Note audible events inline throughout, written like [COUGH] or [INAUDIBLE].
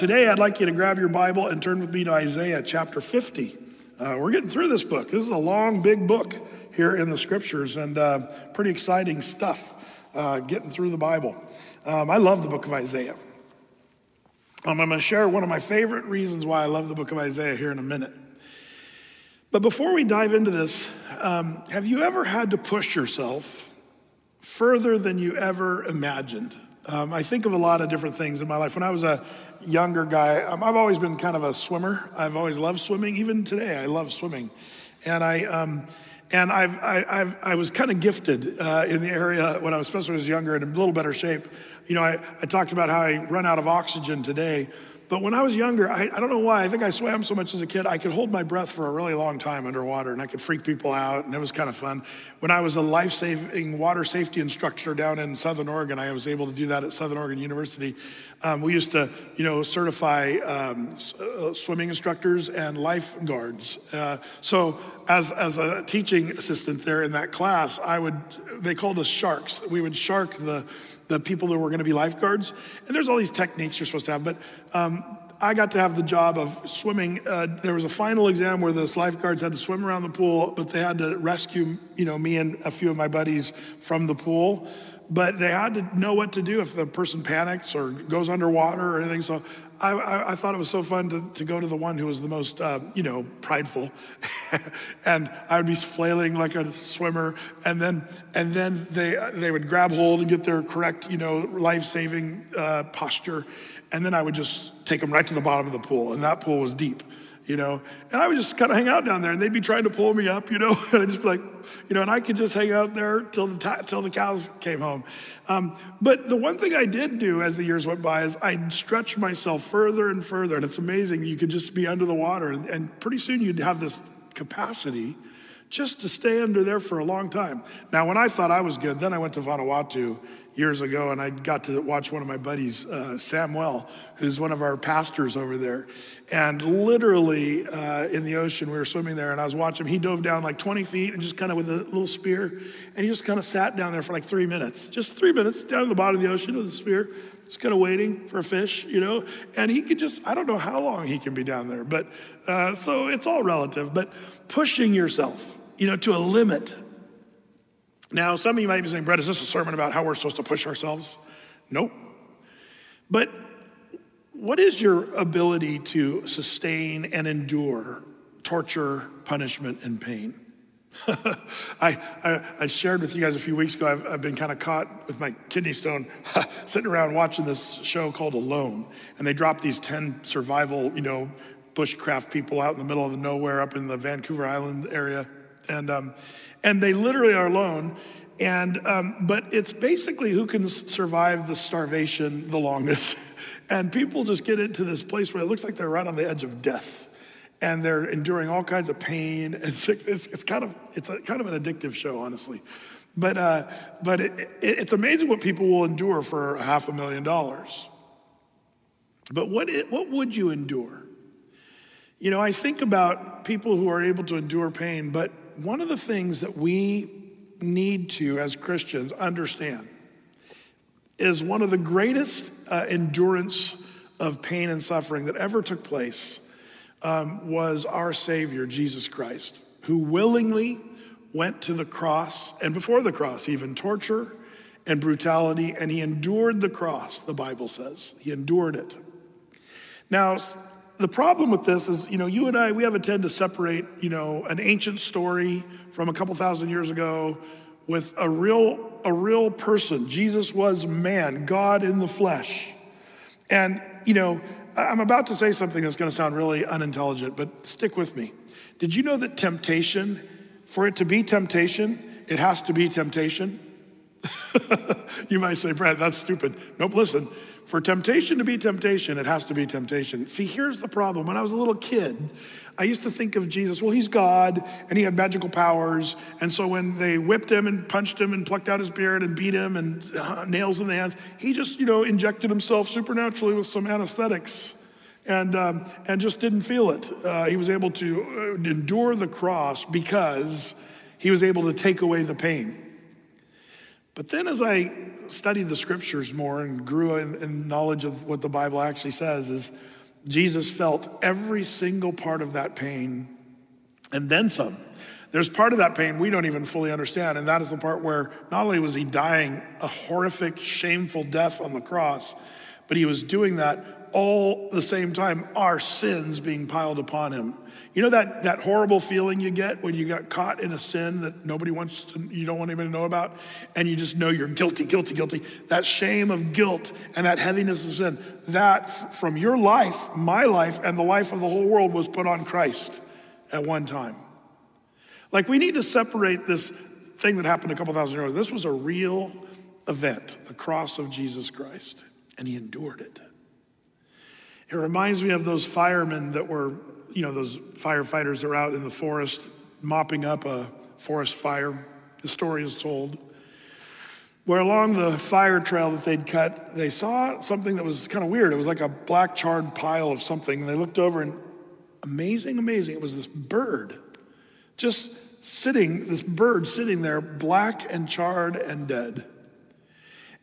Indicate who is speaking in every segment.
Speaker 1: today, I'd like you to grab your Bible and turn with me to Isaiah chapter 50. Uh, we're getting through this book. This is a long, big book here in the scriptures, and uh, pretty exciting stuff uh, getting through the Bible. Um, I love the book of Isaiah. Um, I'm going to share one of my favorite reasons why I love the book of Isaiah here in a minute. But before we dive into this, um, have you ever had to push yourself further than you ever imagined? Um, I think of a lot of different things in my life. When I was a younger guy, um, I've always been kind of a swimmer. I've always loved swimming. Even today, I love swimming. And I, um, and I've, I, I've, i was kind of gifted uh, in the area when I was, especially when I was younger and in a little better shape. You know, I, I talked about how I run out of oxygen today. But when I was younger, I, I, don't know why, I think I swam so much as a kid, I could hold my breath for a really long time underwater and I could freak people out and it was kind of fun. When I was a life saving water safety instructor down in Southern Oregon, I was able to do that at Southern Oregon University. Um, we used to, you know, certify um, uh, swimming instructors and lifeguards. Uh, so as, as a teaching assistant there in that class, I would, they called us sharks. We would shark the, the people that were going to be lifeguards. And there's all these techniques you're supposed to have, but um, I got to have the job of swimming. Uh, there was a final exam where the lifeguards had to swim around the pool, but they had to rescue, you know, me and a few of my buddies from the pool. But they had to know what to do if the person panics or goes underwater or anything. So I, I, I, thought it was so fun to, to go to the one who was the most, uh, you know, prideful, [LAUGHS] and I would be flailing like a swimmer, and then and then they they would grab hold and get their correct, you know, life saving uh, posture, and then I would just take them right to the bottom of the pool, and that pool was deep, you know, and I would just kind of hang out down there, and they'd be trying to pull me up, you know, [LAUGHS] and I'd just be like, you know, and I could just hang out there till the ta- till the cows came home. Um, but the one thing I did do as the years went by is I stretched myself further and further, and it's amazing. You could just be under the water, and, and pretty soon you'd have this capacity just to stay under there for a long time. Now, when I thought I was good, then I went to Vanuatu years ago, and I got to watch one of my buddies, uh, Samuel, who's one of our pastors over there. And literally uh, in the ocean, we were swimming there, and I was watching him. He dove down like 20 feet and just kind of with a little spear, and he just kind of sat down there for like three minutes, just three minutes down at the bottom of the ocean with a spear, just kind of waiting for a fish, you know. And he could just, I don't know how long he can be down there, but uh, so it's all relative. But pushing yourself, you know, to a limit. Now, some of you might be saying, Brett, is this a sermon about how we're supposed to push ourselves? Nope. But what is your ability to sustain and endure torture, punishment, and pain? [LAUGHS] I, I, I, shared with you guys a few weeks ago, I've, I've been kind of caught with my kidney stone [LAUGHS] sitting around watching this show called Alone. And they drop these 10 survival, you know, bushcraft people out in the middle of the nowhere up in the Vancouver Island area. And, um, and they literally are alone. And, um, but it's basically who can survive the starvation the longest. [LAUGHS] And people just get into this place where it looks like they're right on the edge of death. And they're enduring all kinds of pain. [LAUGHS] It's, it's, it's kind, of, it's a, kind of an addictive show, honestly. But, uh, but it, it, it's amazing what people will endure for half a million dollars. But what, it, what would you endure? You know, I think about people who are able to endure pain, but one of the things that we need to, as Christians, understand is one of the greatest uh, endurance of pain and suffering that ever took place um, was our Savior, Jesus Christ, who willingly went to the cross, and before the cross, even torture and brutality, and he endured the cross, the Bible says. He endured it. Now, the problem with this is, you know, you and I, we have a tend to separate, you know, an ancient story from a couple thousand years ago with a real a real person. Jesus was man, God in the flesh. And, you know, I'm about to say something that's going to sound really unintelligent, but stick with me. Did you know that temptation, for it to be temptation, it has to be temptation? [LAUGHS] you might say, Brad, that's stupid. Nope, listen. For temptation to be temptation, it has to be temptation. See, here's the problem. When I was a little kid, I used to think of Jesus, well, he's God and he had magical powers. And so when they whipped him and punched him and plucked out his beard and beat him and uh, nails in the hands, he just, you know, injected himself supernaturally with some anesthetics and, um, and just didn't feel it. Uh, he was able to uh, endure the cross because he was able to take away the pain. But then as I studied the scriptures more and grew in, in knowledge of what the Bible actually says, is Jesus felt every single part of that pain and then some. There's part of that pain we don't even fully understand, and that is the part where not only was he dying a horrific, shameful death on the cross, but he was doing that all the same time, our sins being piled upon him. You know that, that horrible feeling you get when you got caught in a sin that nobody wants to, you don't want anybody to know about, and you just know you're guilty, guilty, guilty. That shame of guilt and that heaviness of sin, that from your life, my life, and the life of the whole world was put on Christ at one time. Like, we need to separate this thing that happened a couple thousand years ago. This was a real event, the cross of Jesus Christ, and he endured it. It reminds me of those firemen that were, you know, those firefighters are out in the forest mopping up a forest fire. The story is told. Where along the fire trail that they'd cut, they saw something that was kind of weird. It was like a black charred pile of something. And they looked over and amazing, amazing, it was this bird just sitting, this bird sitting there, black and charred and dead.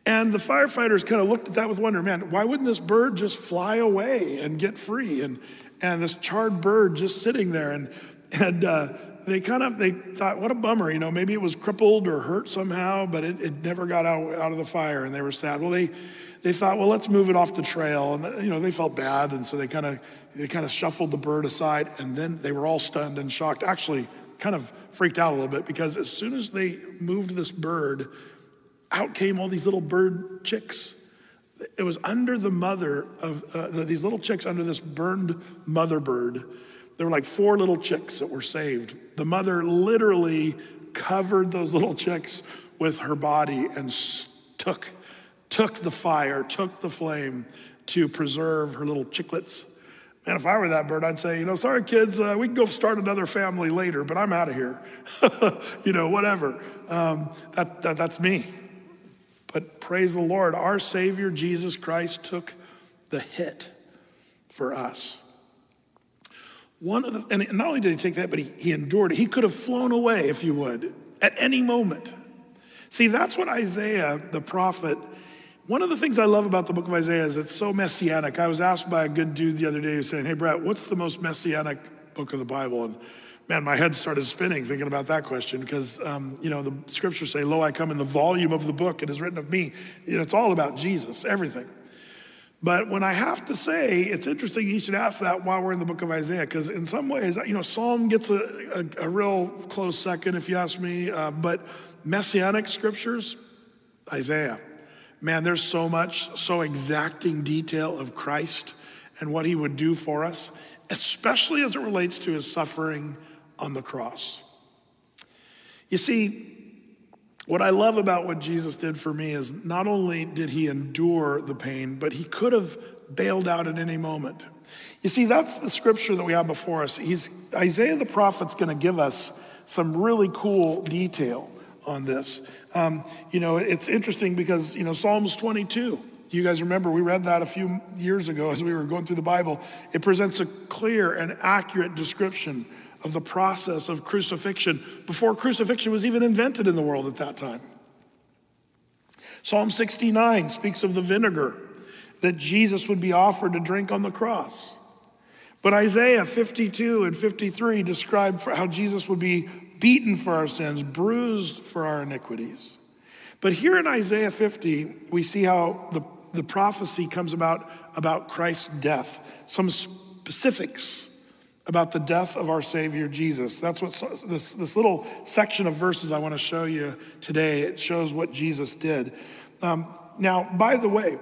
Speaker 1: And the firefighters kind of looked at that with wonder man, why wouldn't this bird just fly away and get free? And, and this charred bird just sitting there. And, and uh, they kind of they thought, what a bummer, you know, maybe it was crippled or hurt somehow, but it, it never got out, out of the fire and they were sad. Well, they, they thought, well, let's move it off the trail. And, you know, they felt bad. And so they kind of, they kind of shuffled the bird aside and then they were all stunned and shocked. Actually, kind of freaked out a little bit because as soon as they moved this bird, out came all these little bird chicks. It was under the mother of uh, these little chicks under this burned mother bird. There were like four little chicks that were saved. The mother literally covered those little chicks with her body and took, took the fire, took the flame to preserve her little chicklets. And if I were that bird, I'd say, you know, sorry, kids, uh, we can go start another family later, but I'm out of here. [LAUGHS] you know, whatever. Um, that, that, that's me. But praise the Lord, our Savior, Jesus Christ, took the hit for us. One of the, and not only did he take that, but he, he endured it. He could have flown away, if you would, at any moment. See, that's what Isaiah, the prophet, one of the things I love about the book of Isaiah is it's so messianic. I was asked by a good dude the other day who saying, Hey, Brett, what's the most messianic book of the Bible? And man, my head started spinning thinking about that question because, um, you know, the scriptures say, Lo, I come in the volume of the book, it is written of me. You know, it's all about Jesus, everything. But when I have to say, it's interesting you should ask that while we're in the book of Isaiah, because in some ways, you know, Psalm gets a, a, a real close second, if you ask me. Uh, but messianic scriptures, Isaiah. Man, there's so much, so exacting detail of Christ and what he would do for us, especially as it relates to his suffering on the cross. You see, what I love about what Jesus did for me is not only did he endure the pain, but he could have bailed out at any moment. You see, that's the scripture that we have before us. He's, Isaiah the prophet's going to give us some really cool detail on this. Um, you know, it's interesting because, you know, Psalms 22, you guys remember we read that a few years ago as we were going through the Bible. It presents a clear and accurate description of the process of crucifixion before crucifixion was even invented in the world at that time. Psalm 69 speaks of the vinegar that Jesus would be offered to drink on the cross. But Isaiah 52 and 53 describe how Jesus would be beaten for our sins, bruised for our iniquities. But here in Isaiah 50, we see how the, the prophecy comes about about Christ's death, some specifics about the death of our Savior Jesus. That's what this, this little section of verses I want to show you today. It shows what Jesus did. Um, now, by the way,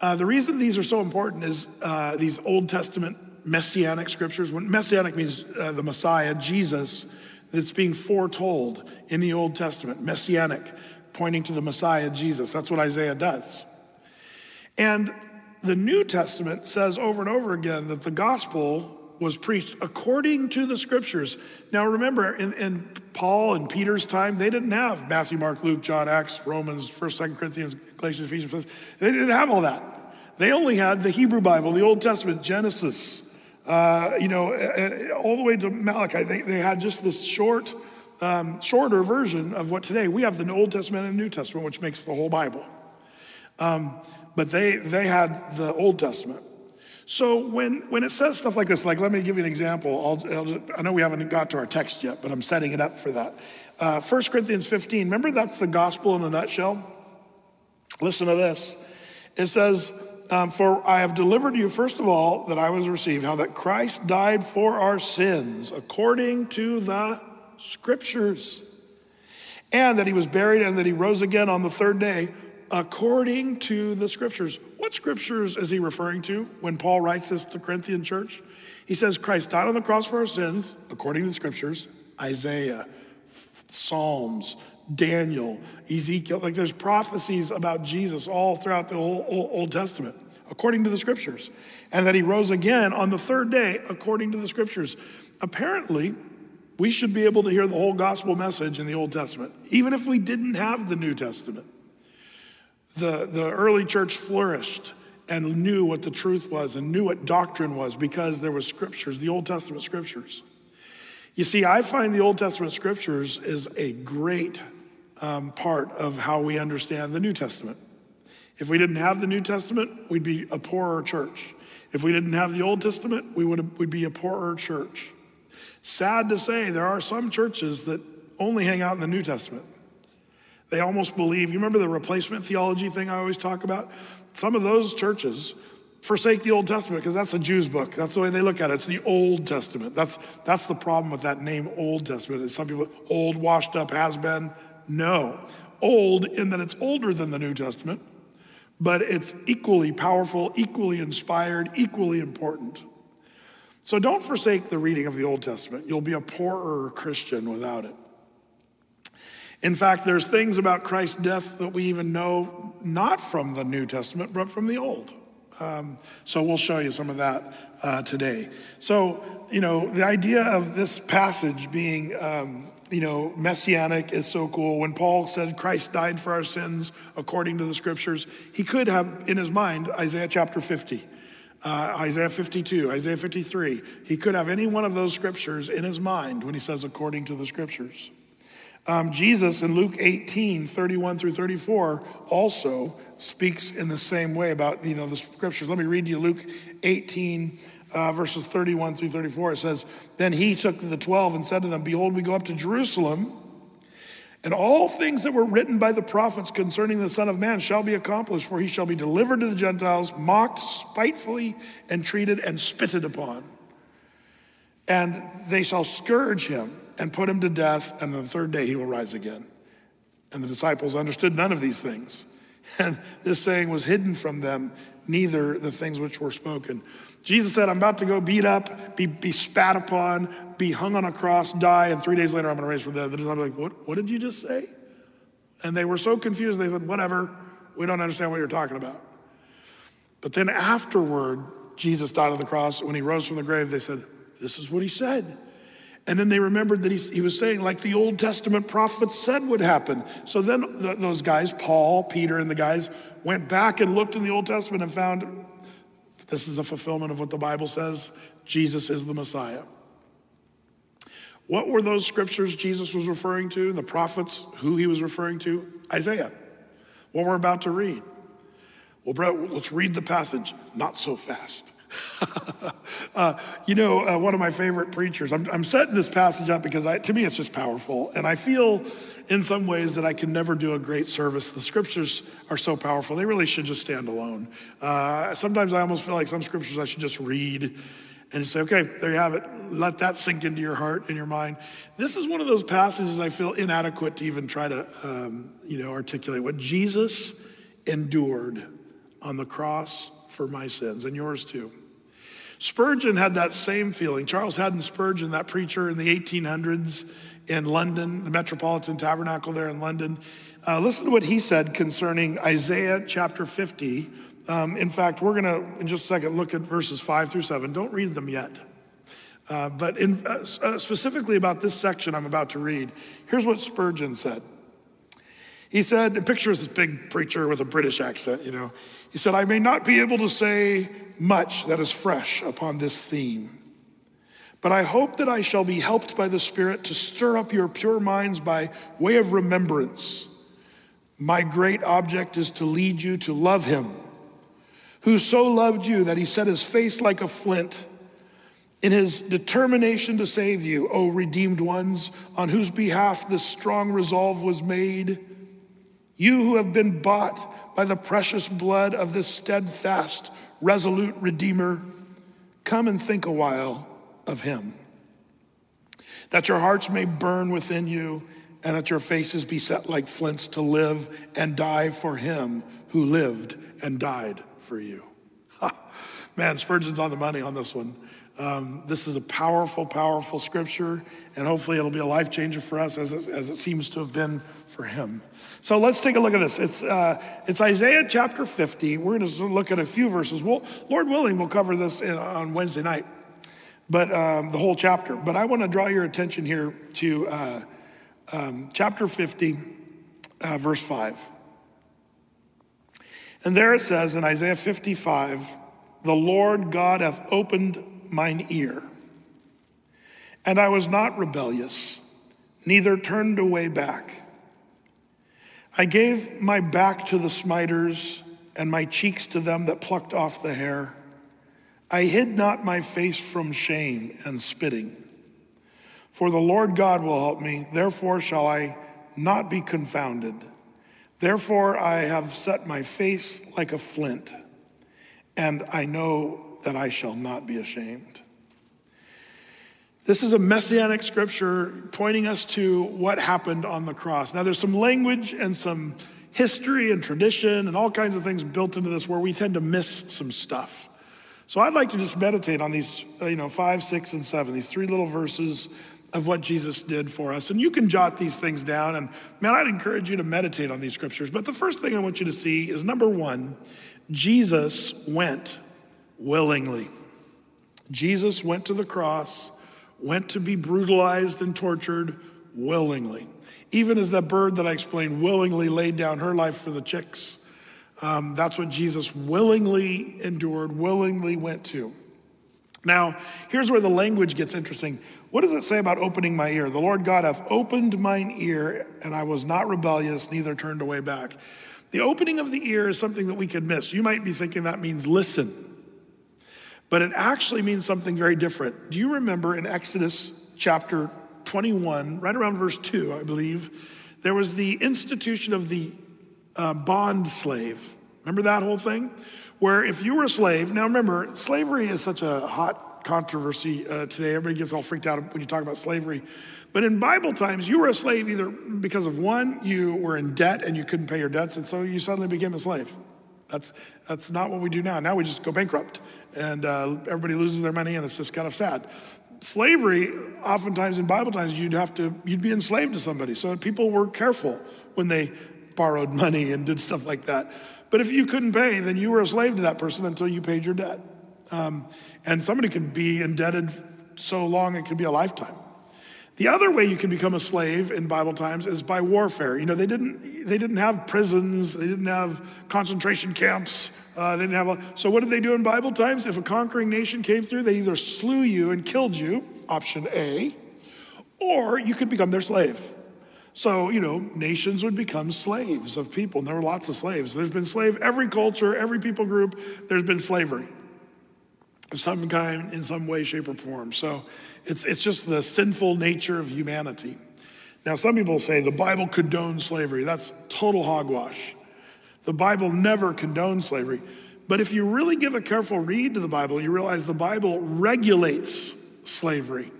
Speaker 1: uh, the reason these are so important is uh, these Old Testament messianic scriptures. When messianic means uh, the Messiah, Jesus, that's being foretold in the Old Testament, messianic, pointing to the Messiah, Jesus. That's what Isaiah does. And the New Testament says over and over again that the gospel was preached according to the scriptures. Now, remember, in, in, Paul and Peter's time, they didn't have Matthew, Mark, Luke, John, Acts, Romans, 1st, 2nd Corinthians, Galatians, Ephesians. They didn't have all that. They only had the Hebrew Bible, the Old Testament, Genesis, uh, you know, all the way to Malachi. They, they had just this short um, shorter version of what today we have the Old Testament and New Testament, which makes the whole Bible. Um, but they, they had the Old Testament. So when, when it says stuff like this, like let me give you an example. I'll, I'll just, i know we haven't got to our text yet, but I'm setting it up for that. Uh, 1 Corinthians 15, remember that's the gospel in a nutshell? Listen to this. It says, um, For I have delivered you, first of all, that I was received, how that Christ died for our sins according to the scriptures, and that he was buried and that he rose again on the third day according to the scriptures. What scriptures is he referring to when Paul writes this to the Corinthian church? He says, Christ died on the cross for our sins, according to the scriptures, Isaiah, Psalms, Daniel, Ezekiel. Like there's prophecies about Jesus all throughout the Old, Old Testament, according to the scriptures. And that he rose again on the third day, according to the scriptures. Apparently, we should be able to hear the whole gospel message in the Old Testament, even if we didn't have the New Testament. The, the early church flourished and knew what the truth was and knew what doctrine was because there was scriptures, the Old Testament scriptures. You see, I find the Old Testament scriptures is a great um, part of how we understand the New Testament. If we didn't have the New Testament, we'd be a poorer church. If we didn't have the Old Testament, we would we'd be a poorer church. Sad to say, there are some churches that only hang out in the New Testament. They almost believe, you remember the replacement theology thing I always talk about? Some of those churches forsake the Old Testament because that's a Jew's book. That's the way they look at it. It's the Old Testament. That's, that's the problem with that name, Old Testament. Is some people, old, washed up, has been. No. Old in that it's older than the New Testament, but it's equally powerful, equally inspired, equally important. So don't forsake the reading of the Old Testament. You'll be a poorer Christian without it. In fact, there's things about Christ's death that we even know not from the New Testament, but from the Old. Um, so we'll show you some of that uh, today. So, you know, the idea of this passage being, um, you know, messianic is so cool. When Paul said Christ died for our sins according to the scriptures, he could have in his mind Isaiah chapter 50. Uh, Isaiah 52, Isaiah 53. He could have any one of those scriptures in his mind when he says, according to the scriptures. Um, Jesus in Luke 18, 31 through 34, also speaks in the same way about, you know, the scriptures. Let me read you Luke 18, uh, verses 31 through 34. It says, Then he took the 12 and said to them, Behold, we go up to Jerusalem, and all things that were written by the prophets concerning the Son of Man shall be accomplished, for he shall be delivered to the Gentiles, mocked, spitefully entreated, and spitted upon. And they shall scourge him and put him to death, and the third day he will rise again. And the disciples understood none of these things. [LAUGHS] And this saying was hidden from them, neither the things which were spoken. Jesus said, I'm about to go beat up, be, be spat upon, be hung on a cross, die, and three days later I'm going to raise from the dead. The disciples were like, what, what did you just say? And they were so confused, they said, whatever, we don't understand what you're talking about. But then afterward, Jesus died on the cross. When he rose from the grave, they said, This is what he said. And then they remembered that he, was saying, like the Old Testament prophets said would happen. So then th- those guys, Paul, Peter, and the guys, went back and looked in the Old Testament and found this is a fulfillment of what the Bible says Jesus is the Messiah. What were those scriptures Jesus was referring to? The prophets, who he was referring to? Isaiah. What we're about to read. Well, Brett, let's read the passage. Not so fast. [LAUGHS] uh, you know, uh, one of my favorite preachers, I'm, I'm, setting this passage up because I, to me it's just powerful. And I feel in some ways that I can never do a great service. The scriptures are so powerful, they really should just stand alone. Uh, sometimes I almost feel like some scriptures I should just read and say, okay, there you have it. Let that sink into your heart and your mind. This is one of those passages I feel inadequate to even try to, um, you know, articulate what Jesus endured on the cross for my sins and yours too. Spurgeon had that same feeling. Charles Haddon Spurgeon, that preacher in the 1800s in London, the Metropolitan Tabernacle there in London. Uh, listen to what he said concerning Isaiah chapter 50. Um, in fact, we're going to, in just a second, look at verses 5 through 7. Don't read them yet. Uh, but in, uh, uh specifically about this section I'm about to read, here's what Spurgeon said. He said, picture this big preacher with a British accent, you know. He said, I may not be able to say much that is fresh upon this theme, But I hope that I shall be helped by the Spirit to stir up your pure minds by way of remembrance. My great object is to lead you to love him, who so loved you that he set his face like a flint. In his determination to save you, O redeemed ones, on whose behalf this strong resolve was made, you who have been bought by the precious blood of this steadfast, resolute Redeemer, come and think a while of him. That your hearts may burn within you and that your faces be set like flints to live and die for him who lived and died for you. Ha. Man, Spurgeon's on the money on this one. Um, this is a powerful, powerful scripture, and hopefully it'll be a life changer for us as it, as it seems to have been for him. So let's take a look at this. It's, uh, it's Isaiah chapter 50. We're going to look at a few verses. We'll, Lord willing, we'll cover this in, on Wednesday night, but um, the whole chapter. But I want to draw your attention here to uh, um, chapter 50, uh, verse 5. And there it says in Isaiah 55, the Lord God hath opened mine ear. And I was not rebellious, neither turned away back. I gave my back to the smiters and my cheeks to them that plucked off the hair. I hid not my face from shame and spitting. For the Lord God will help me, therefore shall I not be confounded. Therefore I have set my face like a flint, and I know that I shall not be ashamed. This is a messianic scripture pointing us to what happened on the cross. Now, there's some language and some history and tradition and all kinds of things built into this where we tend to miss some stuff. So I'd like to just meditate on these, uh, you know, five, six, and seven, these three little verses of what Jesus did for us. And you can jot these things down. And man, I'd encourage you to meditate on these scriptures. But the first thing I want you to see is number one, Jesus went willingly. Jesus went to the cross, went to be brutalized and tortured willingly. Even as that bird that I explained willingly laid down her life for the chicks, um, that's what Jesus willingly endured, willingly went to. Now, here's where the language gets interesting. What does it say about opening my ear? The Lord God hath opened mine ear, and I was not rebellious, neither turned away back. The opening of the ear is something that we could miss. You might be thinking that means listen but it actually means something very different. Do you remember in Exodus chapter 21, right around verse 2, I believe, there was the institution of the uh, bond slave. Remember that whole thing? Where if you were a slave, now remember, slavery is such a hot controversy uh, today. Everybody gets all freaked out when you talk about slavery. But in Bible times, you were a slave either because of one, you were in debt and you couldn't pay your debts, and so you suddenly became a slave. That's, that's not what we do now. Now we just go bankrupt and uh, everybody loses their money and it's just kind of sad. Slavery, oftentimes in Bible times, you'd have to, you'd be enslaved to somebody. So people were careful when they borrowed [LAUGHS] money and did stuff like that. But if you couldn't pay, then you were a slave to that person until you paid your debt. Um, and somebody could be indebted so long it could be a lifetime. The other way you can become a slave in Bible times is by warfare. You know, they didn't, they didn't have prisons, they didn't have concentration camps, uh, they didn't have a, so what did they do in Bible times? If a conquering nation came through, they either slew you and killed you, option A, or you could become their slave. So, you know, nations would become slaves of people, and there were lots of slaves. There's been slave, every culture, every people group, there's been slavery of some kind, in some way, shape, or form. So it's, it's just the sinful nature of humanity. Now, some people say the Bible condones slavery. That's total hogwash. The Bible never condones slavery. But if you really give a careful read to the Bible, you realize the Bible regulates slavery.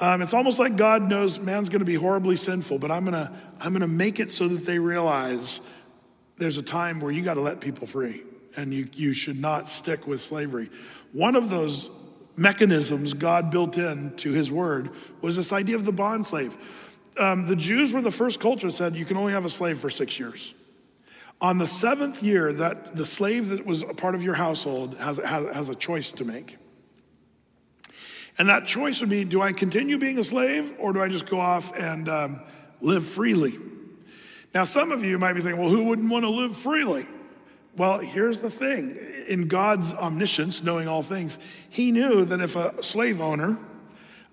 Speaker 1: Um, it's almost like God knows man's going to be horribly sinful, but I'm going to I'm going to make it so that they realize there's a time where you got to let people free and you, you should not stick with slavery. One of those mechanisms God built into his word was this idea of the bond slave. Um, the Jews were the first culture that said you can only have a slave for six years. On the seventh year, that the slave that was a part of your household has, has, has a choice to make. And that choice would be do I continue being a slave or do I just go off and um, live freely? Now, some of you might be thinking, well, who wouldn't want to live freely? Well, here's the thing in God's omniscience, knowing all things, he knew that if a slave owner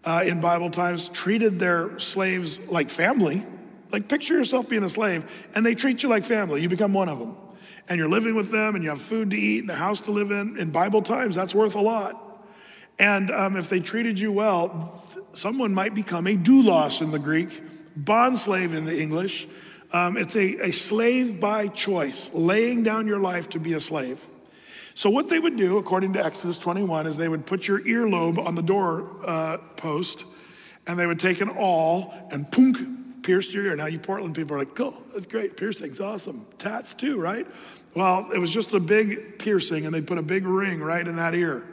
Speaker 1: uh, in Bible times treated their slaves like family. Like, picture yourself being a slave, and they treat you like family. You become one of them. And you're living with them, and you have food to eat and a house to live in. In Bible times, that's worth a lot. And um, if they treated you well, someone might become a doulos in the Greek, bond slave in the English. Um, it's a, a slave by choice, laying down your life to be a slave. So, what they would do, according to Exodus 21, is they would put your earlobe on the door uh, post and they would take an awl and punk, pierce your ear. Now, you Portland people are like, cool, that's great. Piercing's awesome. Tats too, right? Well, it was just a big piercing and they put a big ring right in that ear.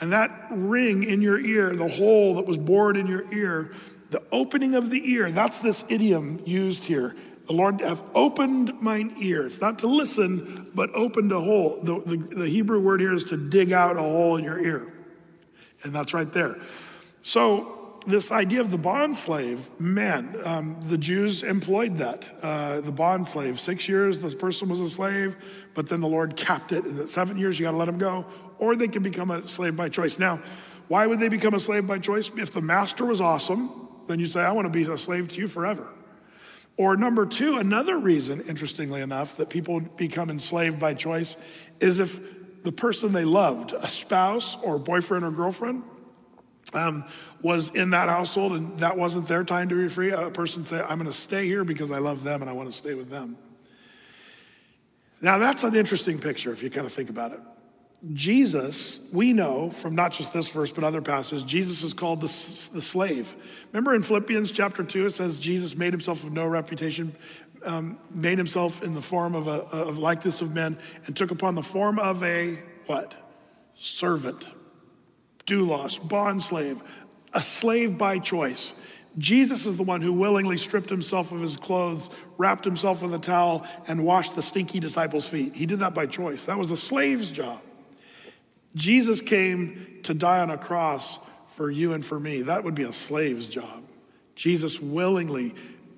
Speaker 1: And that ring in your ear, the hole that was bored in your ear, the opening of the ear, that's this idiom used here. The Lord hath opened mine ear. It's not to listen, but opened a hole. The, the, the, Hebrew word here is to dig out a hole in your ear. And that's right there. So, this idea of the bond slave, man, um, the Jews employed that. Uh, the bond slave, six years, this person was a slave, but then the Lord capped it. In seven years, you got to let him go, or they can become a slave by choice. Now, why would they become a slave by choice? If the master was awesome, then you say, I want to be a slave to you forever. Or number two, another reason, interestingly enough, that people become enslaved by choice is if the person they loved, a spouse or boyfriend or girlfriend, um, was in that household and that wasn't their time to be free, a person say, I'm going to stay here because I love them and I want to stay with them. Now, that's an interesting picture if you kind of think about it. Jesus, we know from not just this verse, but other passages, Jesus is called the, the slave. Remember in Philippians chapter 2, it says Jesus made himself of no reputation, um, made himself in the form of a of likeness of men, and took upon the form of a what? Servant, doulos, bond slave, a slave by choice. Jesus is the one who willingly stripped himself of his clothes, wrapped himself with a towel, and washed the stinky disciples' feet. He did that by choice. That was a slave's job. Jesus came to die on a cross for you and for me. That would be a slave's job. Jesus willingly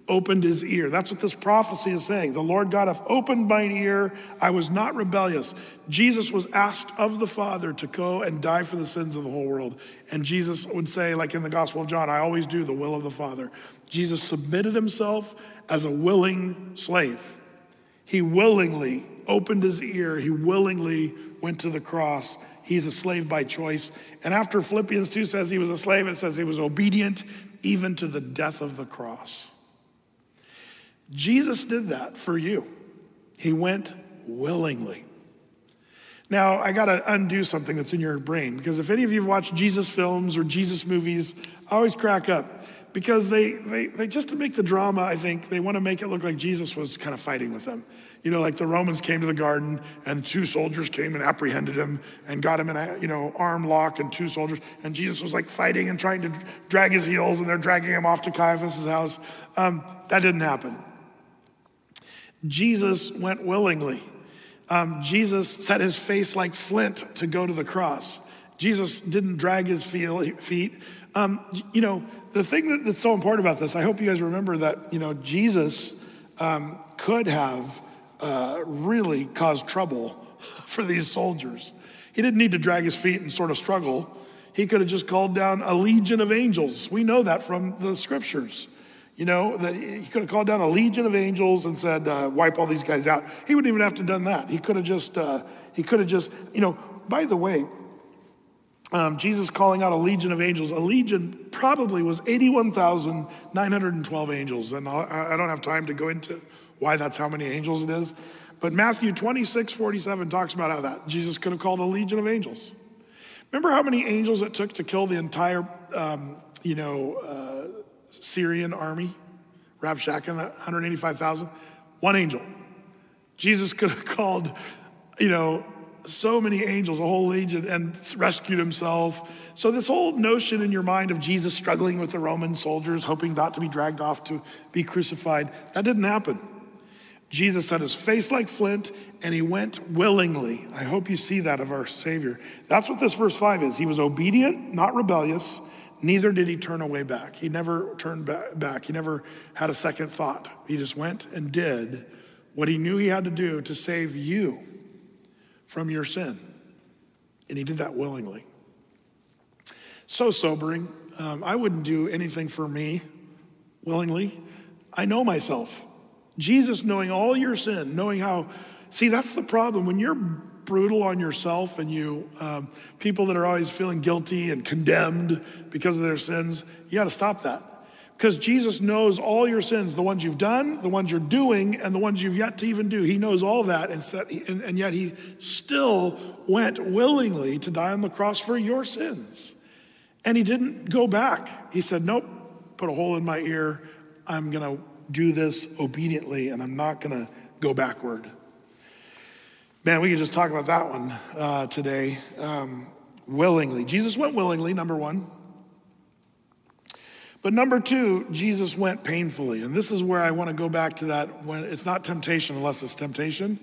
Speaker 1: opened his ear. That's what this prophecy is saying. The Lord God hath opened mine ear. I was not rebellious. Jesus was asked of the Father to go and die for the sins of the whole world. And Jesus would say, like in the Gospel of John, I always do the will of the Father. Jesus submitted himself as a willing slave. He willingly opened his ear, he willingly went to the cross He's a slave by choice. And after Philippians 2 says he was a slave, it says he was obedient even to the death of the cross. Jesus did that for you. He went willingly. Now, I got to undo something that's in your brain because if any of you have watched Jesus films or Jesus movies, I always crack up because they, they, they just to make the drama, I think, they want to make it look like Jesus was kind of fighting with them. You know, like the Romans came to the garden and two soldiers came and apprehended him and got him in a, you know, arm lock and two soldiers. And Jesus was like fighting and trying to drag his heels and they're dragging him off to Caiaphas' house. Um, that didn't happen. Jesus went willingly. Um, Jesus set his face like flint to go to the cross. Jesus didn't drag his feet. Um, you know, the thing that's so important about this, I hope you guys remember that, you know, Jesus um, could have uh, really caused trouble [LAUGHS] for these soldiers. He didn't need to drag his feet and sort of struggle. He could have just called down a legion of angels. We know that from the scriptures. You know, that he could have called down a legion of angels and said, uh, wipe all these guys out. He wouldn't even have to done that. He could have just, uh, he could have just, you know, by the way, um, Jesus calling out a legion of angels. A legion probably was 81,912 angels. And I, I don't have time to go into why that's how many angels it is. But Matthew 26, 47 talks about how that Jesus could have called a legion of angels. Remember how many angels it took to kill the entire, um, you know, uh, Syrian army? Rabshakeh, that 185,000? One angel. Jesus could have [LAUGHS] called, you know, so many angels, a whole legion, and rescued himself. So, this whole notion in your mind of Jesus struggling with the Roman soldiers, hoping not to be dragged off to be crucified, that didn't happen. Jesus set his face like flint and he went willingly. I hope you see that of our Savior. That's what this verse 5 is. He was obedient, not rebellious, neither did he turn away back. He never turned back, he never had a second thought. He just went and did what he knew he had to do to save you from your sin. And he did that willingly. So sobering. Um, I wouldn't do anything for me willingly. I know myself. Jesus, knowing all your sin, knowing how, see, that's the problem. When you're brutal on yourself and you, um, people that are always feeling guilty and condemned because of their sins, you got to stop that. Because Jesus knows all your sins, the ones you've done, the ones you're doing, and the ones you've yet to even do. He knows all that, and, set, and, and yet He still went willingly to die on the cross for your sins. And He didn't go back. He said, Nope, put a hole in my ear. I'm going to do this obediently, and I'm not going to go backward. Man, we could just talk about that one uh, today. Um, willingly. Jesus went willingly, number one. But number two, Jesus went painfully. And this is where I want to go back to that when it's not temptation unless it's temptation.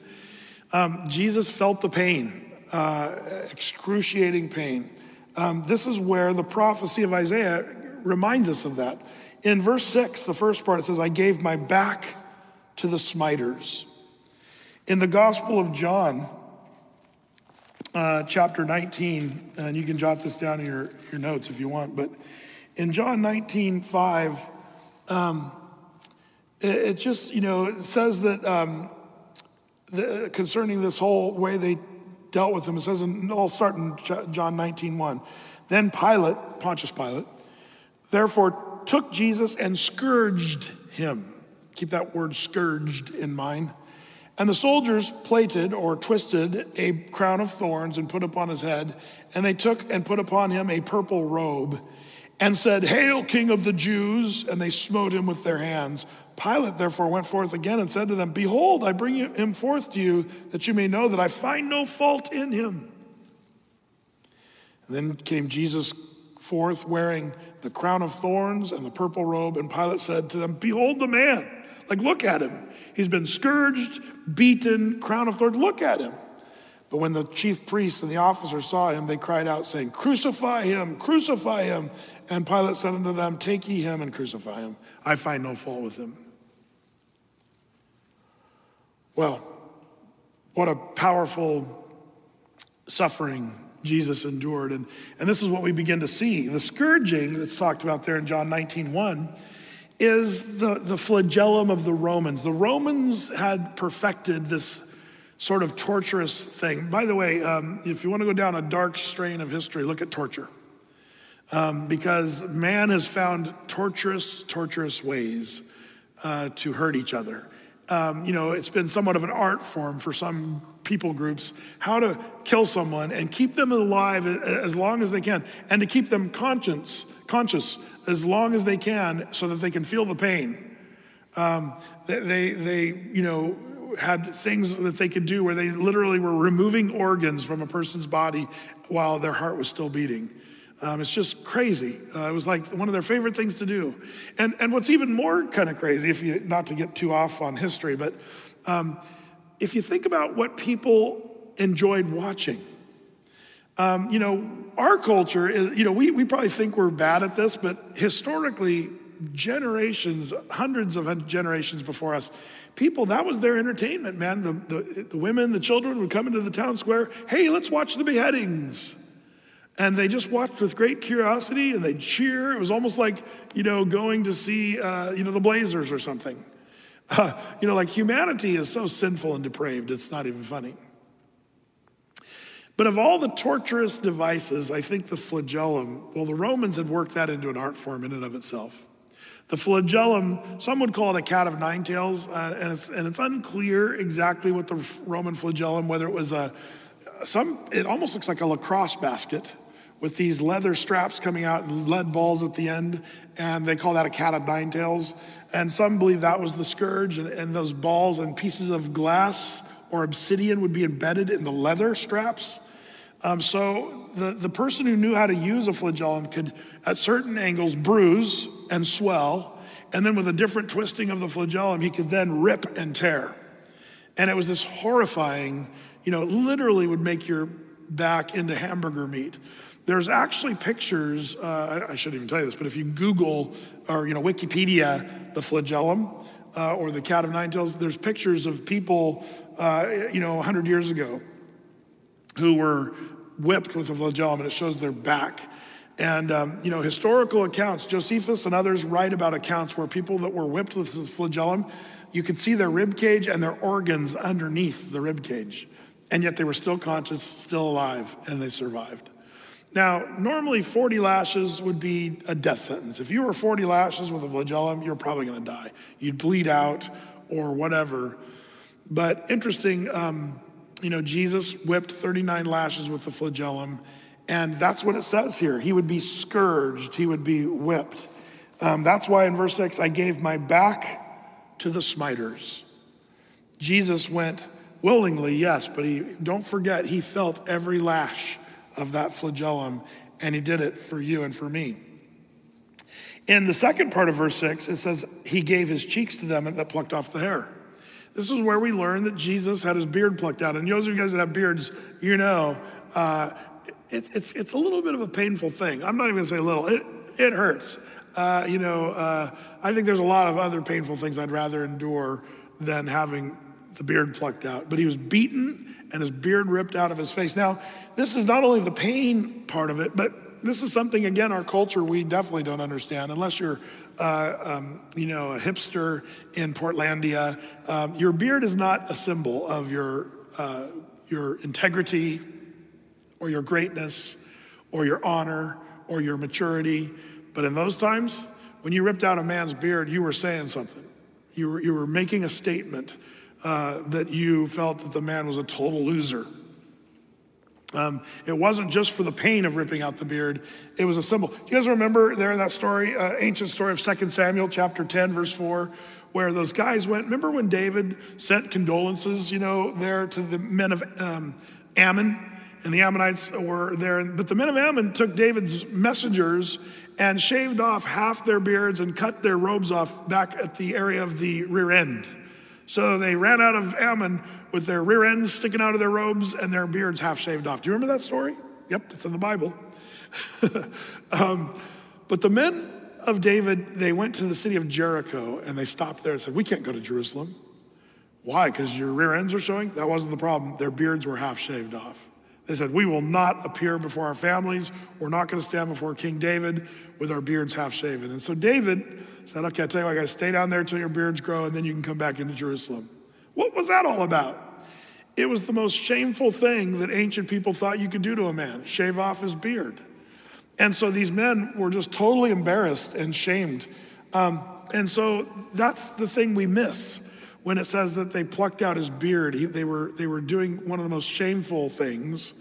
Speaker 1: Um, Jesus felt the pain, uh, excruciating pain. Um, this is where the prophecy of Isaiah reminds us of that. In verse six, the first part, it says, I gave my back to the smiters. In the Gospel of John, uh, chapter 19, and you can jot this down in your, your notes if you want, but in John 19, 5, um, it, it, just, you know, it says that um, the, concerning this whole way they dealt with him, it says, in, I'll start in John 19, 1. Then Pilate, Pontius Pilate, therefore took Jesus and scourged him. Keep that word scourged in mind. And the soldiers plaited or twisted a crown of thorns and put upon his head, and they took and put upon him a purple robe and said, Hail, King of the Jews! And they smote him with their hands. Pilate therefore went forth again and said to them, Behold, I bring him forth to you that you may know that I find no fault in him. And then came Jesus forth wearing the crown of thorns and the purple robe, and Pilate said to them, Behold the man. Like, look at him. He's been scourged, beaten, crown of thorns. Look at him. But when the chief priests and the officers saw him, they cried out, saying, Crucify him, crucify him. And Pilate said unto them, Take ye him and crucify him. I find no fault with him. Well, what a powerful suffering Jesus endured. And, and this is what we begin to see. The scourging that's talked about there in John 19 1 is the, the flagellum of the Romans. The Romans had perfected this sort of torturous thing. By the way, um, if you want to go down a dark strain of history, look at torture um, because man has found torturous, torturous ways uh, to hurt each other. Um, you know, it's been somewhat of an art form for some people groups how to kill someone and keep them alive as long as they can, and to keep them conscious, conscious as long as they can, so that they can feel the pain. Um, they, they, you know, had things that they could do where they literally were removing organs from a person's body while their heart was still beating. Um, it's just crazy. Uh, it was like one of their favorite things to do. And, and what's even more kind of crazy, if you not to get too off on history, but um, if you think about what people enjoyed watching, um, you know, our culture is, you know, we, we probably think we're bad at this, but historically, generations, hundreds of generations before us, people, that was their entertainment, man. The, the, the women, the children would come into the town square, hey, let's watch the beheadings. And they just watched with great curiosity and they'd cheer. It was almost like, you know, going to see, uh, you know, the Blazers or something. Uh, [LAUGHS] you know, like humanity is so sinful and depraved, it's not even funny. But of all the torturous devices, I think the flagellum, well, the Romans had worked that into an art form in and of itself. The flagellum, some would call it a cat of nine tails, uh, and, it's, and it's unclear exactly what the Roman flagellum, whether it was a, some, it almost looks like a lacrosse basket with these leather straps coming out and lead balls at the end, and they call that a cat of nine tails. And some believe that was the scourge, and, and those balls and pieces of glass or obsidian would be embedded in the leather straps. Um, so the, the person who knew how to use a flagellum could, at certain angles, bruise and swell, and then with a different twisting of the flagellum, he could then rip and tear. And it was this horrifying, you know, literally would make your back into hamburger meat. There's actually pictures, uh, I shouldn't even tell you this, but if you Google or, you know, Wikipedia, the flagellum uh, or the cat of nine tails, there's pictures of people, uh, you know, 100 years ago who were whipped with a flagellum and it shows their back. And, um, you know, historical accounts, Josephus and others write about accounts where people that were whipped with the flagellum, you could see their rib cage and their organs underneath the rib cage. And yet they were still conscious, still alive, and they survived. Now, normally 40 lashes would be a death sentence. If you were 40 lashes with a flagellum, you're probably going to die. You'd bleed out or whatever. But interesting, um, you know, Jesus whipped 39 lashes with the flagellum, and that's what it says here. He would be scourged, he would be whipped. Um, that's why in verse 6, I gave my back to the smiters. Jesus went willingly, yes, but he, don't forget, he felt every lash of that flagellum, and he did it for you and for me. In the second part of verse 6, it says, He gave his cheeks to them that plucked off the hair. This is where we learn that Jesus had his beard plucked out. And those of you guys that have beards, you know, uh, it, it's, it's a little bit of a painful thing. I'm not even gonna say little, it, it hurts. Uh, you know, uh, I think there's a lot of other painful things I'd rather endure than having the beard plucked out. But he was beaten and his beard ripped out of his face. Now, this is not only the pain part of it, but this is something, again, our culture we definitely don't understand unless you're, uh, um, you know, a hipster in Portlandia. Um, your beard is not a symbol of your, uh, your integrity or your greatness or your honor or your maturity. But in those times, when you ripped out a man's beard, you were saying something. You were, you were making a statement uh, that you felt that the man was a total loser. Um, it wasn't just for the pain of ripping out the beard, it was a symbol. Do you guys remember there in that story, uh, ancient story of 2 Samuel, chapter 10, verse 4, where those guys went? Remember when David sent condolences, you know, there to the men of um, Ammon? And the Ammonites were there. But the men of Ammon took David's messengers and shaved off half their beards and cut their robes off back at the area of the rear end. So they ran out of Ammon with their rear ends sticking out of their robes and their beards half shaved off. Do you remember that story? Yep, it's in the Bible. [LAUGHS] um, but the men of David, they went to the city of Jericho and they stopped there and said, We can't go to Jerusalem. Why? Because your rear ends are showing? That wasn't the problem. Their beards were half shaved off. They said, We will not appear before our families. We're not going to stand before King David with our beards half shaven. And so David said, Okay, I tell you what, guys, stay down there till your beards grow, and then you can come back into Jerusalem. What was that all about? It was the most shameful thing that ancient people thought you could do to a man shave off his beard. And so these men were just totally embarrassed and shamed. Um, and so that's the thing we miss when it says that they plucked out his beard. He, they, were, they were doing one of the most shameful things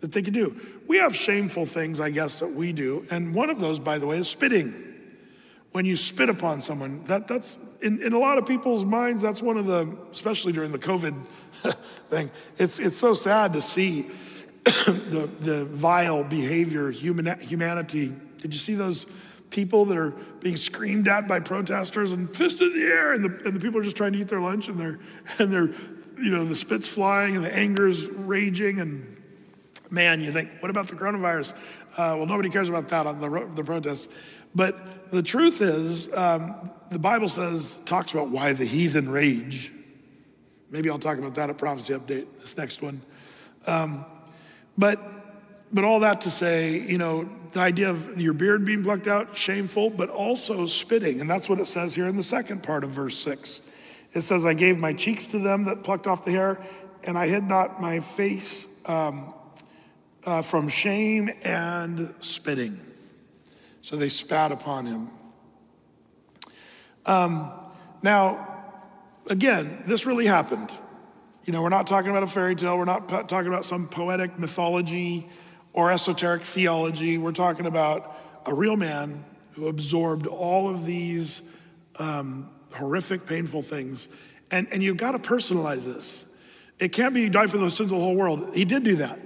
Speaker 1: that they could do. We have shameful things, I guess, that we do. And one of those, by the way, is spitting when you spit upon someone. That, that's in, in a lot of people's minds, that's one of the, especially during the COVID [LAUGHS] thing, it's, it's so sad to see [COUGHS] the, the vile behavior, human, humanity. Did you see those people that are being screamed at by protesters and fist in the air, and the, and the people are just trying to eat their lunch, and they're, and they're, you know, the spit's flying and the anger's raging, and man, you think, what about the coronavirus? Uh, well, nobody cares about that on the, the protests. But the truth is, um, the Bible says, talks about why the heathen rage. Maybe I'll talk about that at Prophecy Update, this next one. Um, but, but all that to say, you know, the idea of your beard being plucked out, shameful, but also spitting. And that's what it says here in the second part of verse six. It says, I gave my cheeks to them that plucked off the hair, and I hid not my face um, uh, from shame and spitting. So they spat upon him. Um, now, again, this really happened. You know, we're not talking about a fairy tale, we're not talking about some poetic mythology or esoteric theology. We're talking about a real man who absorbed all of these um, horrific, painful things. And, and you've got to personalize this. It can't be he died for the sins of the whole world. He did do that.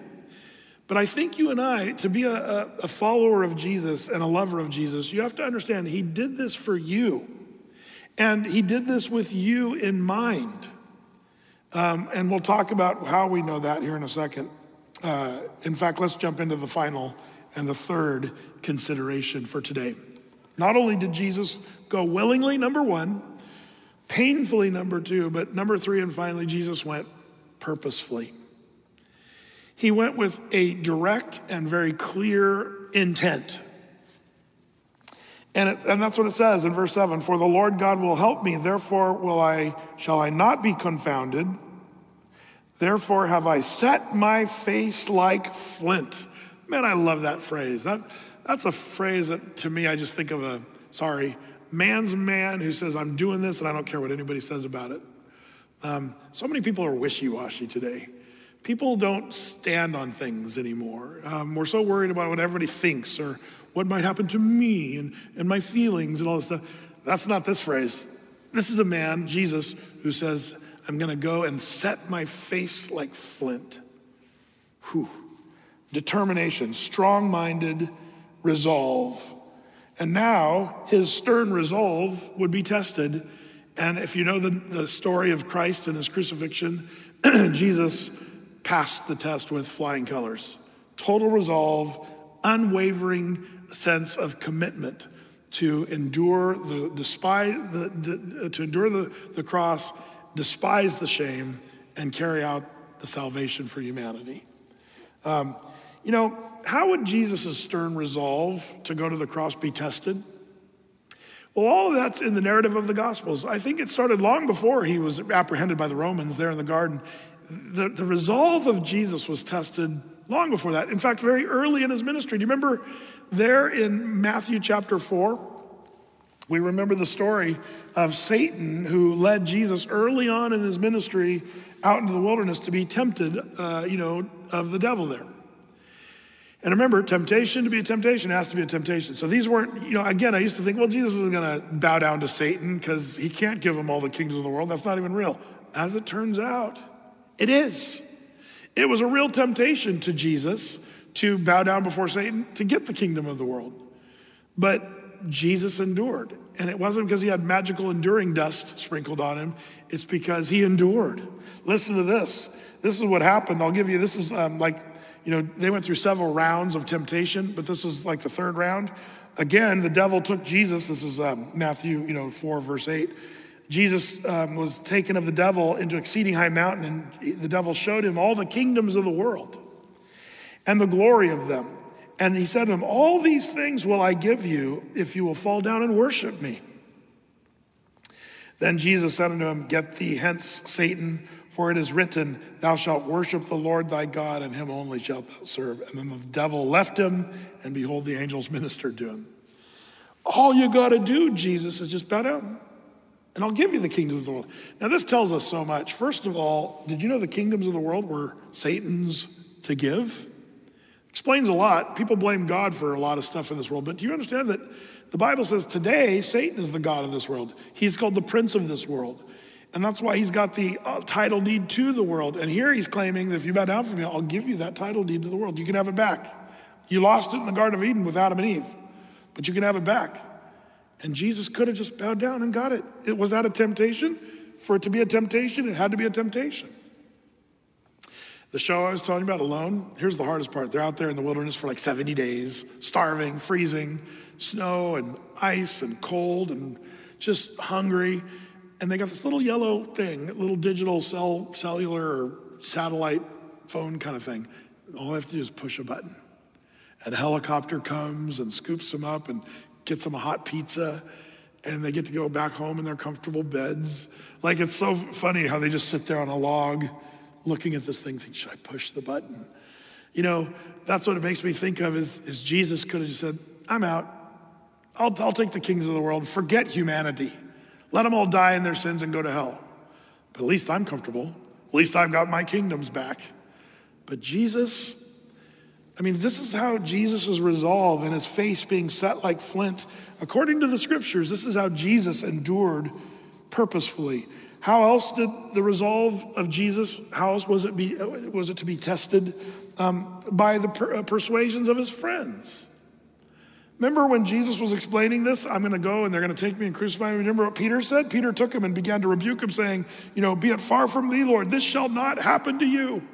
Speaker 1: But I think you and I, to be a, a, follower of Jesus and a lover of Jesus, you have to understand he did this for you. And he did this with you in mind. Um, and we'll talk about how we know that here in a second. Uh, in fact, let's jump into the final and the third consideration for today. Not only did Jesus go willingly, number one, painfully, number two, but number three, and finally, Jesus went purposefully. He went with a direct and very clear intent. And, it, and that's what it says in verse 7 For the Lord God will help me, therefore will I, shall I not be confounded. Therefore have I set my face like flint. Man, I love that phrase. That, that's a phrase that to me, I just think of a, sorry, man's man who says, I'm doing this and I don't care what anybody says about it. Um, so many people are wishy washy today. People don't stand on things anymore. Um, we're so worried about what everybody thinks or what might happen to me and, and my feelings and all this stuff. That's not this phrase. This is a man, Jesus, who says, I'm going to go and set my face like flint. Whew. Determination, strong minded resolve. And now his stern resolve would be tested. And if you know the, the story of Christ and his crucifixion, [CLEARS THROAT] Jesus passed the test with flying colors. Total resolve, unwavering sense of commitment to endure the the, the, to endure the, the cross, despise the shame, and carry out the salvation for humanity. Um, you know, how would Jesus' stern resolve to go to the cross be tested? Well, all of that's in the narrative of the Gospels. I think it started long before he was apprehended by the Romans there in the garden the, the resolve of Jesus was tested long before that. In fact, very early in his ministry. Do you remember there in Matthew chapter 4? We remember the story of Satan who led Jesus early on in his ministry out into the wilderness to be tempted, uh, you know, of the devil there. And remember, temptation to be a temptation has to be a temptation. So these weren't, you know, again, I used to think, well, Jesus isn't going to bow down to Satan because he can't give him all the kings of the world. That's not even real. As it turns out, it is. It was a real temptation to Jesus to bow down before Satan to get the kingdom of the world. But Jesus endured. And it wasn't because he had magical enduring dust sprinkled on him, it's because he endured. Listen to this. This is what happened. I'll give you this is um, like, you know, they went through several rounds of temptation, but this was like the third round. Again, the devil took Jesus. This is um, Matthew, you know, 4, verse 8 Jesus um, was taken of the devil into exceeding high mountain, and the devil showed him all the kingdoms of the world and the glory of them. And he said to him, All these things will I give you if you will fall down and worship me. Then Jesus said unto him, Get thee hence, Satan, for it is written, Thou shalt worship the Lord thy God, and him only shalt thou serve. And then the devil left him, and behold, the angels [LAUGHS] ministered to him. All you got to do, Jesus, is just bow down and I'll give you the kingdoms of the world. Now, this tells us so much. First of all, did you know the kingdoms of the world were Satan's to give? Explains a lot. People blame God for a lot of stuff in this world, but do you understand that the Bible says today Satan is the God of this world? He's called the prince of this world. And that's why he's got the uh, title deed to the world. And here he's claiming that if you bow down for me, I'll give you that title deed to the world. You can have it back. You lost it in the Garden of Eden with Adam and Eve, but you can have it back. And Jesus could have just bowed down and got it. it. Was that a temptation? For it to be a temptation, it had to be a temptation. The show I was telling you about, Alone, here's the hardest part. They're out there in the wilderness for like 70 days, starving, freezing, snow and ice and cold and just hungry. And they got this little yellow thing, little digital cell, cellular or satellite phone kind of thing. All I have to do is push a button. And a helicopter comes and scoops them up and gets them a hot pizza, and they get to go back home in their comfortable beds. Like it's so funny how they just sit there on a log looking at this thing, think, should I push the button? You know, that's what it makes me think of is, is Jesus could have just said, I'm out. I'll, I'll take the kings of the world, forget humanity. Let them all die in their sins and go to hell. But at least I'm comfortable. At least I've got my kingdoms back. But Jesus I mean, this is how Jesus' resolve and his face being set like flint. According to the scriptures, this is how Jesus endured purposefully. How else did the resolve of Jesus, how else was it, be, was it to be tested? Um, by the per- uh, persuasions of his friends. Remember when Jesus was explaining this? I'm going to go and they're going to take me and crucify me. Remember what Peter said? Peter took him and began to rebuke him, saying, You know, be it far from thee, Lord, this shall not happen to you.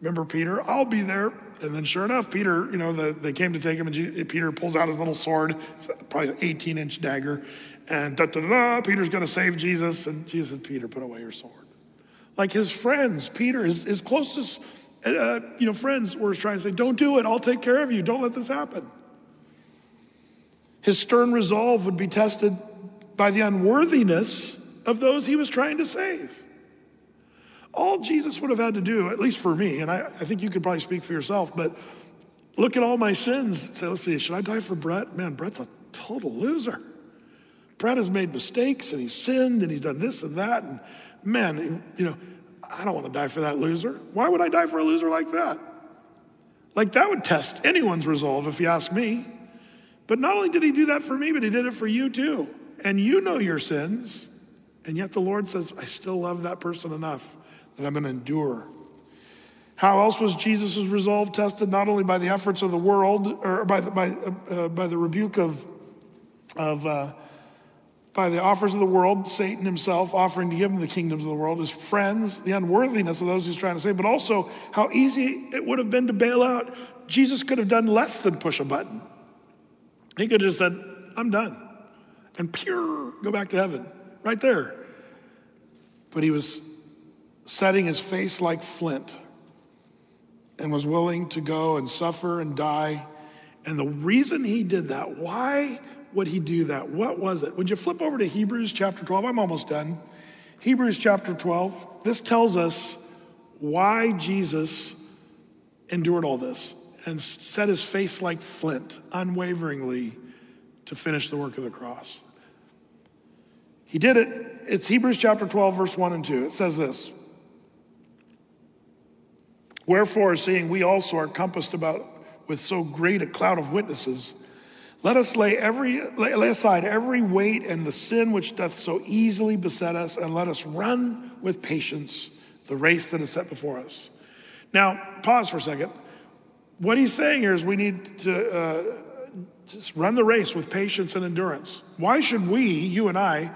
Speaker 1: Remember Peter? I'll be there. And then sure enough, Peter, you know, the, they came to take him, and Peter pulls out his little sword, probably an 18 inch dagger, and da da da, Peter's going to save Jesus. And Jesus said, Peter, put away your sword. Like his friends, Peter, his, his closest, uh, you know, friends were trying to say, don't do it. I'll take care of you. Don't let this happen. His stern resolve would be tested by the unworthiness of those he was trying to save. All Jesus would have had to do, at least for me, and I, I think you could probably speak for yourself, but look at all my sins say, let's see, should I die for Brett? Man, Brett's a total loser. Brett has made mistakes and he's sinned and he's done this and that. And man, you know, I don't want to die for that loser. Why would I die for a loser like that? Like that would test anyone's resolve if you ask me. But not only did he do that for me, but he did it for you too. And you know your sins. And yet the Lord says, I still love that person enough that I'm going to endure. How else was Jesus' resolve tested? Not only by the efforts of the world, or by the, by, uh, by the rebuke of, of uh, by the offers of the world, Satan himself offering to give him the kingdoms of the world, his friends, the unworthiness of those he's trying to save, but also how easy it would have been to bail out. Jesus could have done less than push a button. He could have just said, I'm done. And pure, go back to heaven, right there. But he was setting his face like flint and was willing to go and suffer and die. And the reason he did that, why would he do that? What was it? Would you flip over to Hebrews chapter 12? I'm almost done. Hebrews chapter 12. This tells us why Jesus endured all this and set his face like flint, unwaveringly, to finish the work of the cross. He did it. It's Hebrews chapter 12, verse 1 and 2. It says this Wherefore, seeing we also are compassed about with so great a cloud of witnesses, let us lay, every, lay, lay aside every weight and the sin which doth so easily beset us, and let us run with patience the race that is set before us. Now, pause for a second. What he's saying here is we need to uh, just run the race with patience and endurance. Why should we, you and I,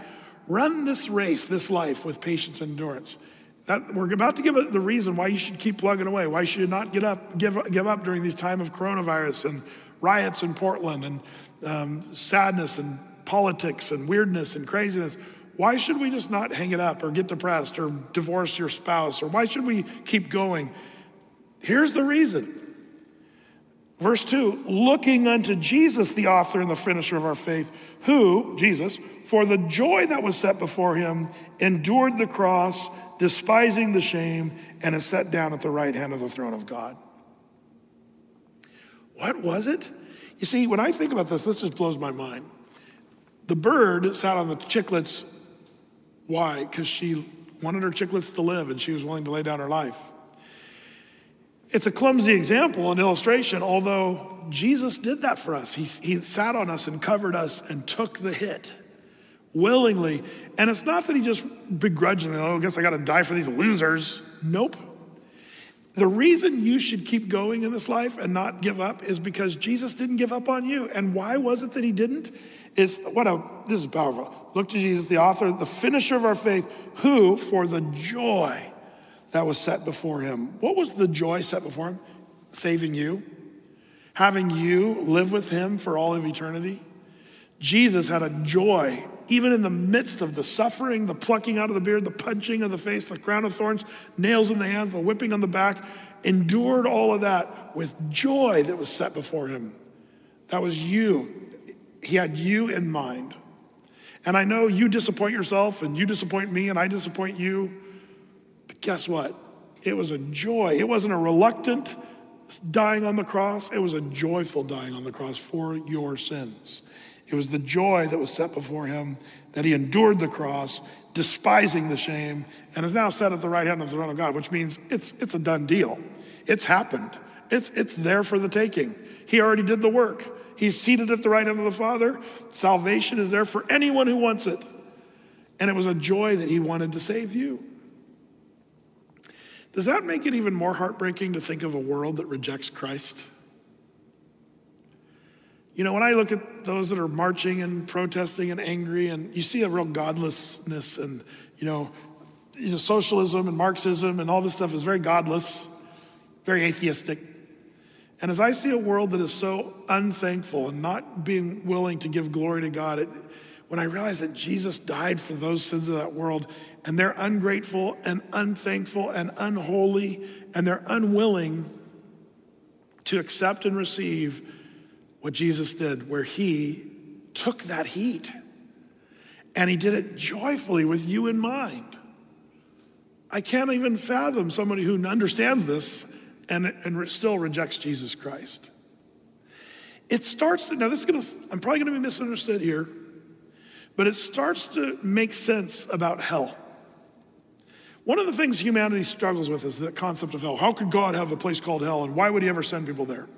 Speaker 1: run this race, this life with patience and endurance? That, we're about to give the reason why you should keep plugging away, why should you not get up, give, give up during these time of coronavirus and riots in Portland and um, sadness and politics and weirdness and craziness. Why should we just not hang it up or get depressed or divorce your spouse or why should we keep going? Here's the reason Verse 2 looking unto Jesus, the author and the finisher of our faith, who, Jesus, for the joy that was set before him, endured the cross, despising the shame, and is set down at the right hand of the throne of God. What was it? You see, when I think about this, this just blows my mind. The bird sat on the chicklets. Why? Because she wanted her chicklets to live and she was willing to lay down her life. It's a clumsy example, an illustration, although Jesus did that for us. He, he sat on us and covered us and took the hit willingly. And it's not that he just begrudgingly, oh, I guess I got to die for these losers. Nope. The reason you should keep going in this life and not give up is because Jesus didn't give up on you. And why was it that he didn't? Is what a this is powerful. Look to Jesus, the author, the finisher of our faith, who for the joy that was set before him. What was the joy set before him? Saving you, having you live with him for all of eternity. Jesus had a joy, even in the midst of the suffering, the plucking out of the beard, the punching of the face, the crown of thorns, nails in the hands, the whipping on the back, endured all of that with joy that was set before him. That was you. He had you in mind. And I know you disappoint yourself, and you disappoint me, and I disappoint you. But guess what? It was a joy. It wasn't a reluctant dying on the cross, it was a joyful dying on the cross for your sins. It was the joy that was set before him that he endured the cross, despising the shame, and is now set at the right hand of the throne of God, which means it's, it's a done deal. It's happened. It's, it's there for the taking. He already did the work. He's seated at the right hand of the Father. Salvation is there for anyone who wants it. And it was a joy that he wanted to save you. Does that make it even more heartbreaking to think of a world that rejects Christ? You know, when I look at those that are marching and protesting and angry, and you see a real godlessness and, you know, you know, socialism and Marxism and all this stuff is very godless, very atheistic. And as I see a world that is so unthankful and not being willing to give glory to God, it, when I realize that Jesus died for those sins of that world, and they're ungrateful and unthankful and unholy, and they're unwilling to accept and receive what Jesus did, where he took that heat and he did it joyfully with you in mind. I can't even fathom somebody who understands this and, and still rejects Jesus Christ. It starts to, now this is gonna, I'm probably gonna be misunderstood here, but it starts to make sense about hell. One of the things humanity struggles with is the concept of hell. How could God have a place called hell and why would he ever send people there?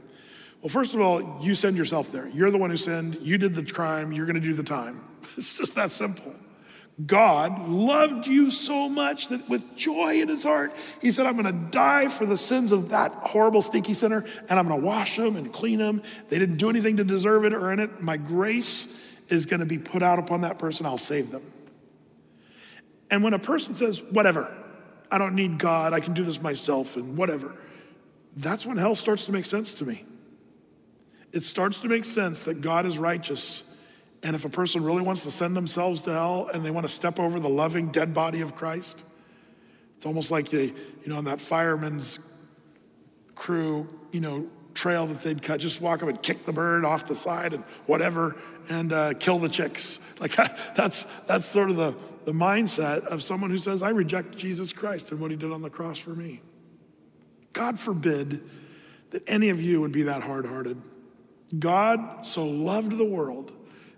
Speaker 1: Well, first of all, you send yourself there. You're the one who sinned, you did the crime, you're gonna do the time. [LAUGHS] It's just that simple. God loved you so much that with joy in his heart, he said, I'm going to die for the sins of that horrible, stinky sinner, and I'm going to wash them and clean them. They didn't do anything to deserve it or earn it. My grace is going to be put out upon that person. I'll save them. And when a person says, whatever, I don't need God, I can do this myself, and whatever, that's when hell starts to make sense to me. It starts to make sense that God is righteous and if a person really wants to send themselves to hell and they want to step over the loving dead body of Christ, it's almost like they, you know, on that fireman's crew, you know, trail that they'd cut, just walk up and kick the bird off the side and whatever, and uh, kill the chicks. [LAUGHS] Like that, that's that's sort of the, the mindset of someone who says, I reject Jesus Christ and what he did on the cross for me. God forbid that any of you would be that hard hearted. God so loved the world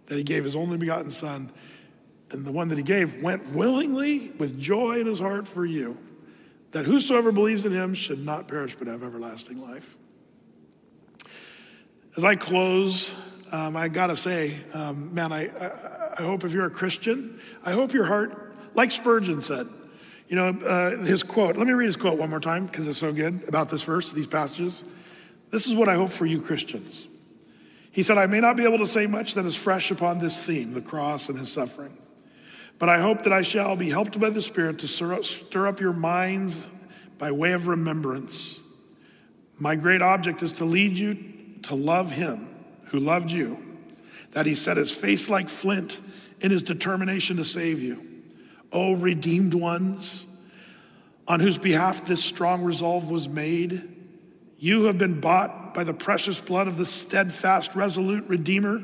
Speaker 1: that he gave his only begotten Son, and the one that he gave went willingly with joy in his heart for you, that whosoever believes in him should not perish but have everlasting life. As I close, um, I gotta say, um, man, I, I, I, hope if you're a Christian, I hope your heart, like Spurgeon said, you know, uh, his quote, let me read his quote one more time because it's so good about this verse, these passages. This is what I hope for you Christians. He said, I may not be able to say much that is fresh upon this theme, the cross and his suffering, but I hope that I shall be helped by the Spirit to stir up your minds by way of remembrance. My great object is to lead you to love him who loved you, that he set his face like flint in his determination to save you. O redeemed ones, on whose behalf this strong resolve was made, you have been bought by the precious blood of the steadfast, resolute Redeemer.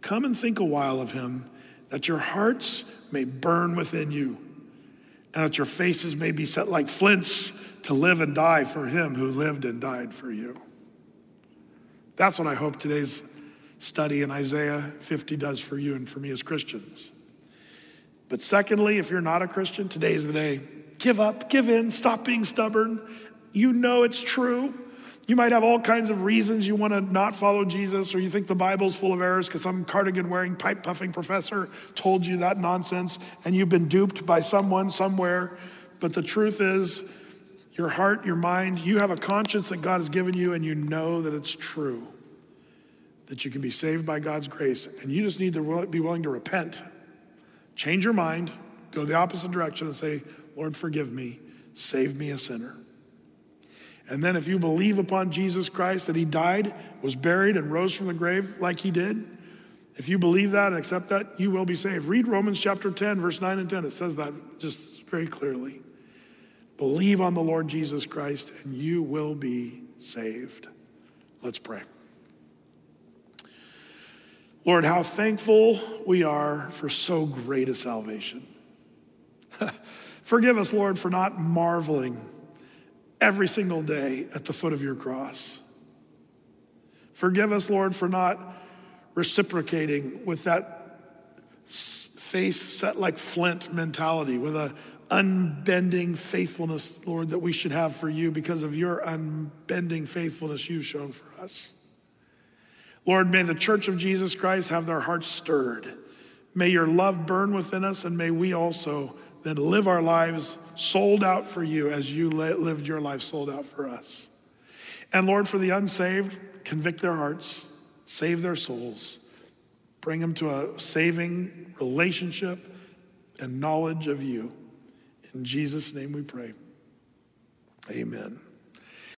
Speaker 1: Come and think a while of him, that your hearts may burn within you, and that your faces may be set like flints to live and die for him who lived and died for you. That's what I hope today's study in Isaiah 50 does for you and for me as Christians. But secondly, if you're not a Christian, today's the day. Give up, give in, stop being stubborn, you know it's true. You might have all kinds of reasons you want to not follow Jesus, or you think the Bible's full of errors because some cardigan wearing, pipe puffing professor told you that nonsense, and you've been duped by someone somewhere. But the truth is, your heart, your mind, you have a conscience that God has given you, and you know that it's true, that you can be saved by God's grace. And you just need to be willing to repent, change your mind, go the opposite direction, and say, Lord, forgive me, save me a sinner. And then, if you believe upon Jesus Christ that he died, was buried, and rose from the grave like he did, if you believe that and accept that, you will be saved. Read Romans chapter 10, verse 9 and 10. It says that just very clearly. Believe on the Lord Jesus Christ, and you will be saved. Let's pray. Lord, how thankful we are for so great a salvation. [LAUGHS] Forgive us, Lord, for not marveling every single day at the foot of your cross. Forgive us, Lord, for not reciprocating with that face set like flint mentality, with a unbending faithfulness, Lord, that we should have for you because of your unbending faithfulness you've shown for us. Lord, may the church of Jesus Christ have their hearts stirred. May your love burn within us, and may we also then live our lives sold out for you as you lived your life sold out for us. And Lord, for the unsaved, convict their hearts, save their souls, bring them to a saving relationship and knowledge of you. In Jesus' name we pray. Amen.